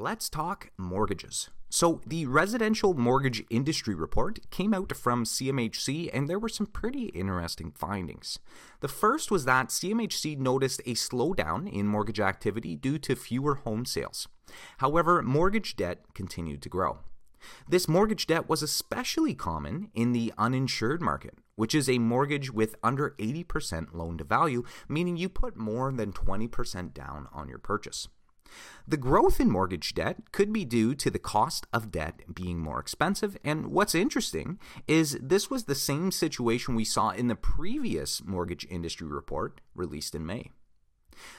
Let's talk mortgages. So, the Residential Mortgage Industry Report came out from CMHC, and there were some pretty interesting findings. The first was that CMHC noticed a slowdown in mortgage activity due to fewer home sales. However, mortgage debt continued to grow. This mortgage debt was especially common in the uninsured market, which is a mortgage with under 80% loan to value, meaning you put more than 20% down on your purchase. The growth in mortgage debt could be due to the cost of debt being more expensive, and what's interesting is this was the same situation we saw in the previous mortgage industry report released in May.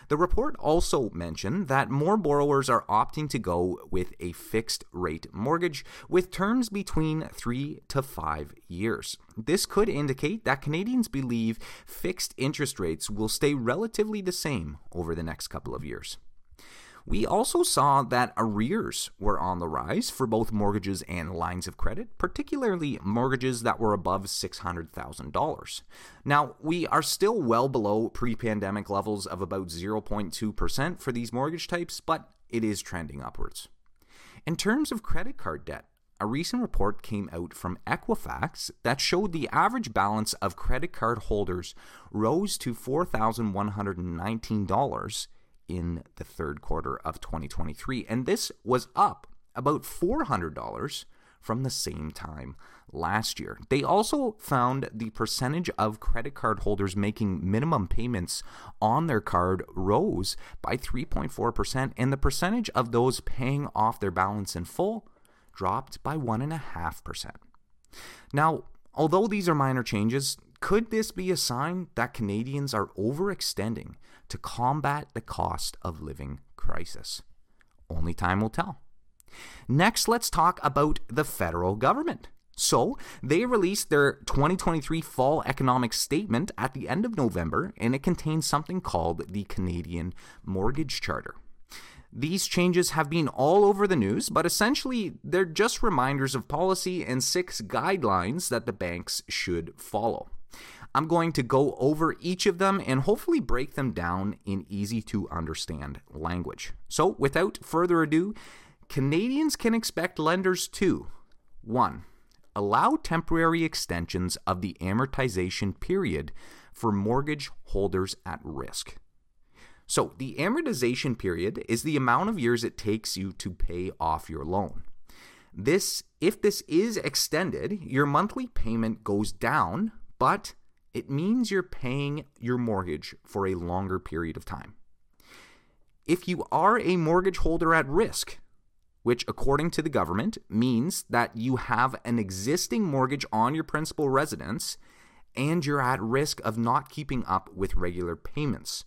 The report also mentioned that more borrowers are opting to go with a fixed rate mortgage with terms between three to five years. This could indicate that Canadians believe fixed interest rates will stay relatively the same over the next couple of years. We also saw that arrears were on the rise for both mortgages and lines of credit, particularly mortgages that were above $600,000. Now, we are still well below pre pandemic levels of about 0.2% for these mortgage types, but it is trending upwards. In terms of credit card debt, a recent report came out from Equifax that showed the average balance of credit card holders rose to $4,119 in the third quarter of 2023, and this was up about $400 from the same time last year. They also found the percentage of credit card holders making minimum payments on their card rose by 3.4%, and the percentage of those paying off their balance in full dropped by 1.5%. Now, although these are minor changes, could this be a sign that Canadians are overextending to combat the cost of living crisis? Only time will tell. Next, let's talk about the federal government. So, they released their 2023 Fall Economic Statement at the end of November, and it contains something called the Canadian Mortgage Charter. These changes have been all over the news, but essentially they're just reminders of policy and six guidelines that the banks should follow. I'm going to go over each of them and hopefully break them down in easy to understand language. So, without further ado, Canadians can expect lenders to 1. Allow temporary extensions of the amortization period for mortgage holders at risk. So, the amortization period is the amount of years it takes you to pay off your loan. This if this is extended, your monthly payment goes down, but it means you're paying your mortgage for a longer period of time. If you are a mortgage holder at risk, which according to the government means that you have an existing mortgage on your principal residence and you're at risk of not keeping up with regular payments.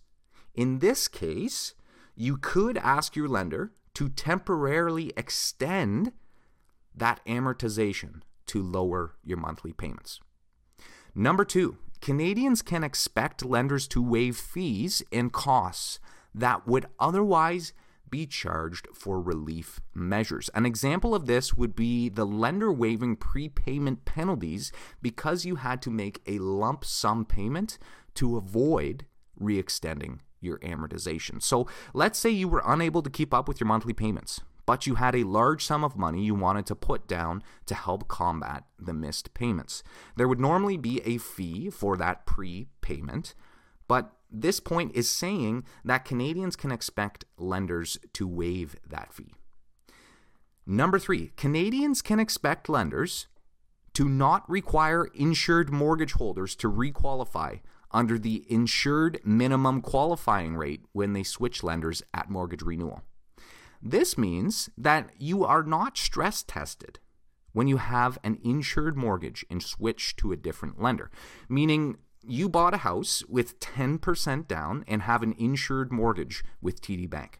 In this case, you could ask your lender to temporarily extend that amortization to lower your monthly payments. Number two, Canadians can expect lenders to waive fees and costs that would otherwise be charged for relief measures. An example of this would be the lender waiving prepayment penalties because you had to make a lump sum payment to avoid re-extending your amortization. So, let's say you were unable to keep up with your monthly payments but you had a large sum of money you wanted to put down to help combat the missed payments. There would normally be a fee for that prepayment, but this point is saying that Canadians can expect lenders to waive that fee. Number three, Canadians can expect lenders to not require insured mortgage holders to requalify under the insured minimum qualifying rate when they switch lenders at mortgage renewal. This means that you are not stress tested when you have an insured mortgage and switch to a different lender, meaning you bought a house with 10% down and have an insured mortgage with TD Bank.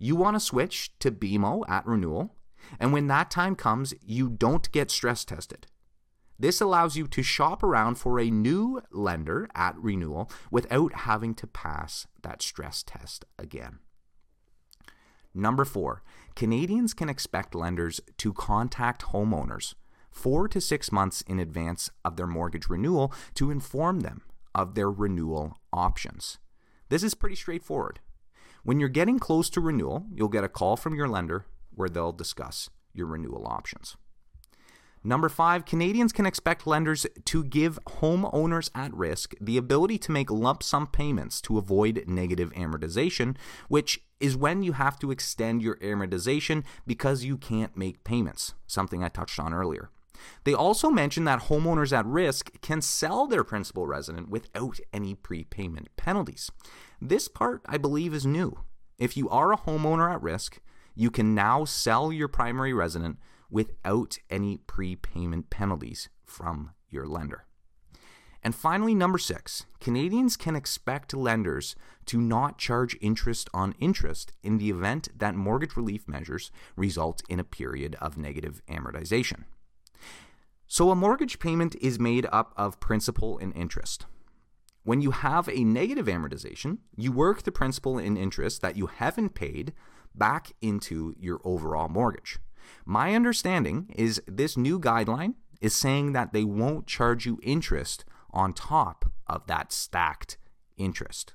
You want to switch to BMO at renewal, and when that time comes, you don't get stress tested. This allows you to shop around for a new lender at renewal without having to pass that stress test again. Number four, Canadians can expect lenders to contact homeowners four to six months in advance of their mortgage renewal to inform them of their renewal options. This is pretty straightforward. When you're getting close to renewal, you'll get a call from your lender where they'll discuss your renewal options. Number five, Canadians can expect lenders to give homeowners at risk the ability to make lump sum payments to avoid negative amortization, which is when you have to extend your amortization because you can't make payments, something I touched on earlier. They also mention that homeowners at risk can sell their principal resident without any prepayment penalties. This part, I believe, is new. If you are a homeowner at risk, you can now sell your primary resident without any prepayment penalties from your lender. And finally, number six, Canadians can expect lenders to not charge interest on interest in the event that mortgage relief measures result in a period of negative amortization. So, a mortgage payment is made up of principal and interest. When you have a negative amortization, you work the principal and interest that you haven't paid back into your overall mortgage. My understanding is this new guideline is saying that they won't charge you interest on top of that stacked interest.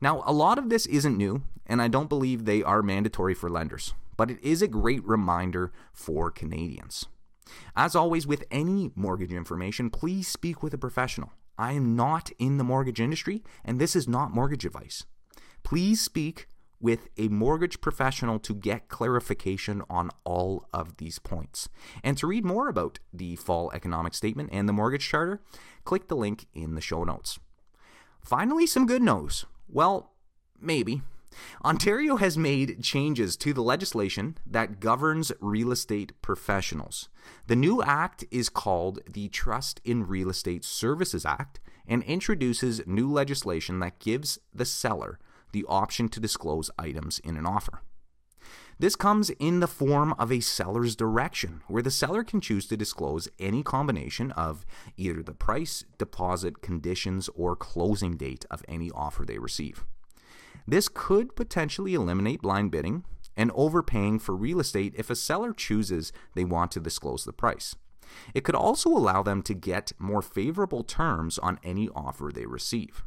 Now, a lot of this isn't new, and I don't believe they are mandatory for lenders, but it is a great reminder for Canadians. As always, with any mortgage information, please speak with a professional. I am not in the mortgage industry, and this is not mortgage advice. Please speak with a mortgage professional to get clarification on all of these points. And to read more about the fall economic statement and the mortgage charter, click the link in the show notes. Finally, some good news. Well, maybe. Ontario has made changes to the legislation that governs real estate professionals. The new act is called the Trust in Real Estate Services Act and introduces new legislation that gives the seller the option to disclose items in an offer. This comes in the form of a seller's direction, where the seller can choose to disclose any combination of either the price, deposit, conditions, or closing date of any offer they receive. This could potentially eliminate blind bidding and overpaying for real estate if a seller chooses they want to disclose the price. It could also allow them to get more favorable terms on any offer they receive.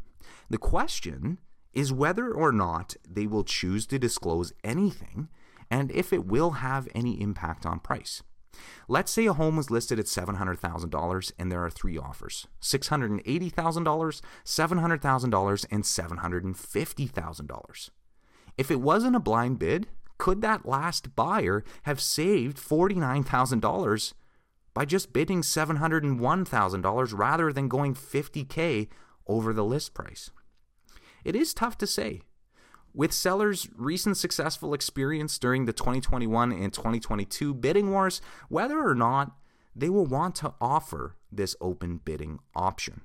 The question is whether or not they will choose to disclose anything and if it will have any impact on price. Let's say a home was listed at $700,000 and there are three offers $680,000, $700,000, and $750,000. If it wasn't a blind bid, could that last buyer have saved $49,000 by just bidding $701,000 rather than going 50K over the list price? It is tough to say. With sellers' recent successful experience during the 2021 and 2022 bidding wars, whether or not they will want to offer this open bidding option.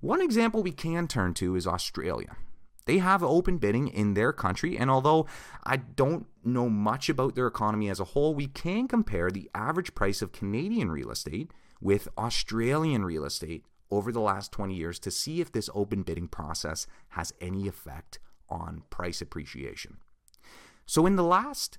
One example we can turn to is Australia. They have open bidding in their country, and although I don't know much about their economy as a whole, we can compare the average price of Canadian real estate with Australian real estate over the last 20 years to see if this open bidding process has any effect on price appreciation. So, in the last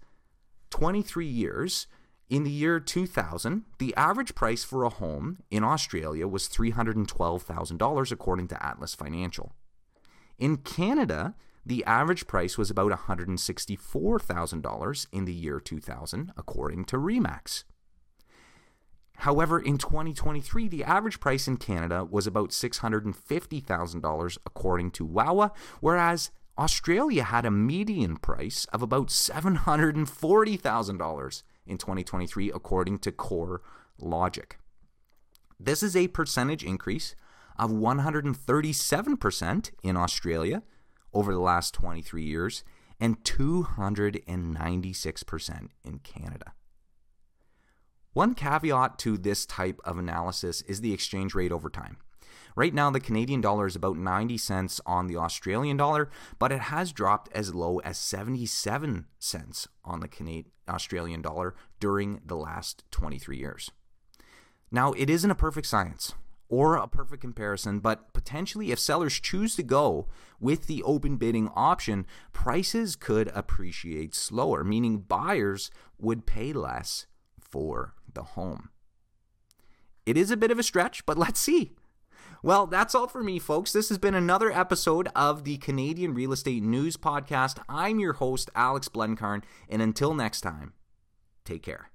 23 years, in the year 2000, the average price for a home in Australia was $312,000, according to Atlas Financial. In Canada, the average price was about $164,000 in the year 2000, according to Remax. However, in 2023, the average price in Canada was about $650,000 according to WOWA, whereas Australia had a median price of about $740,000 in 2023 according to Core Logic. This is a percentage increase of 137% in Australia over the last 23 years and 296% in Canada. One caveat to this type of analysis is the exchange rate over time. Right now, the Canadian dollar is about 90 cents on the Australian dollar, but it has dropped as low as 77 cents on the Canadian Australian dollar during the last 23 years. Now, it isn't a perfect science or a perfect comparison, but potentially if sellers choose to go with the open bidding option, prices could appreciate slower, meaning buyers would pay less for the home. It is a bit of a stretch, but let's see. Well, that's all for me, folks. This has been another episode of the Canadian Real Estate News Podcast. I'm your host, Alex Blenkarn, and until next time, take care.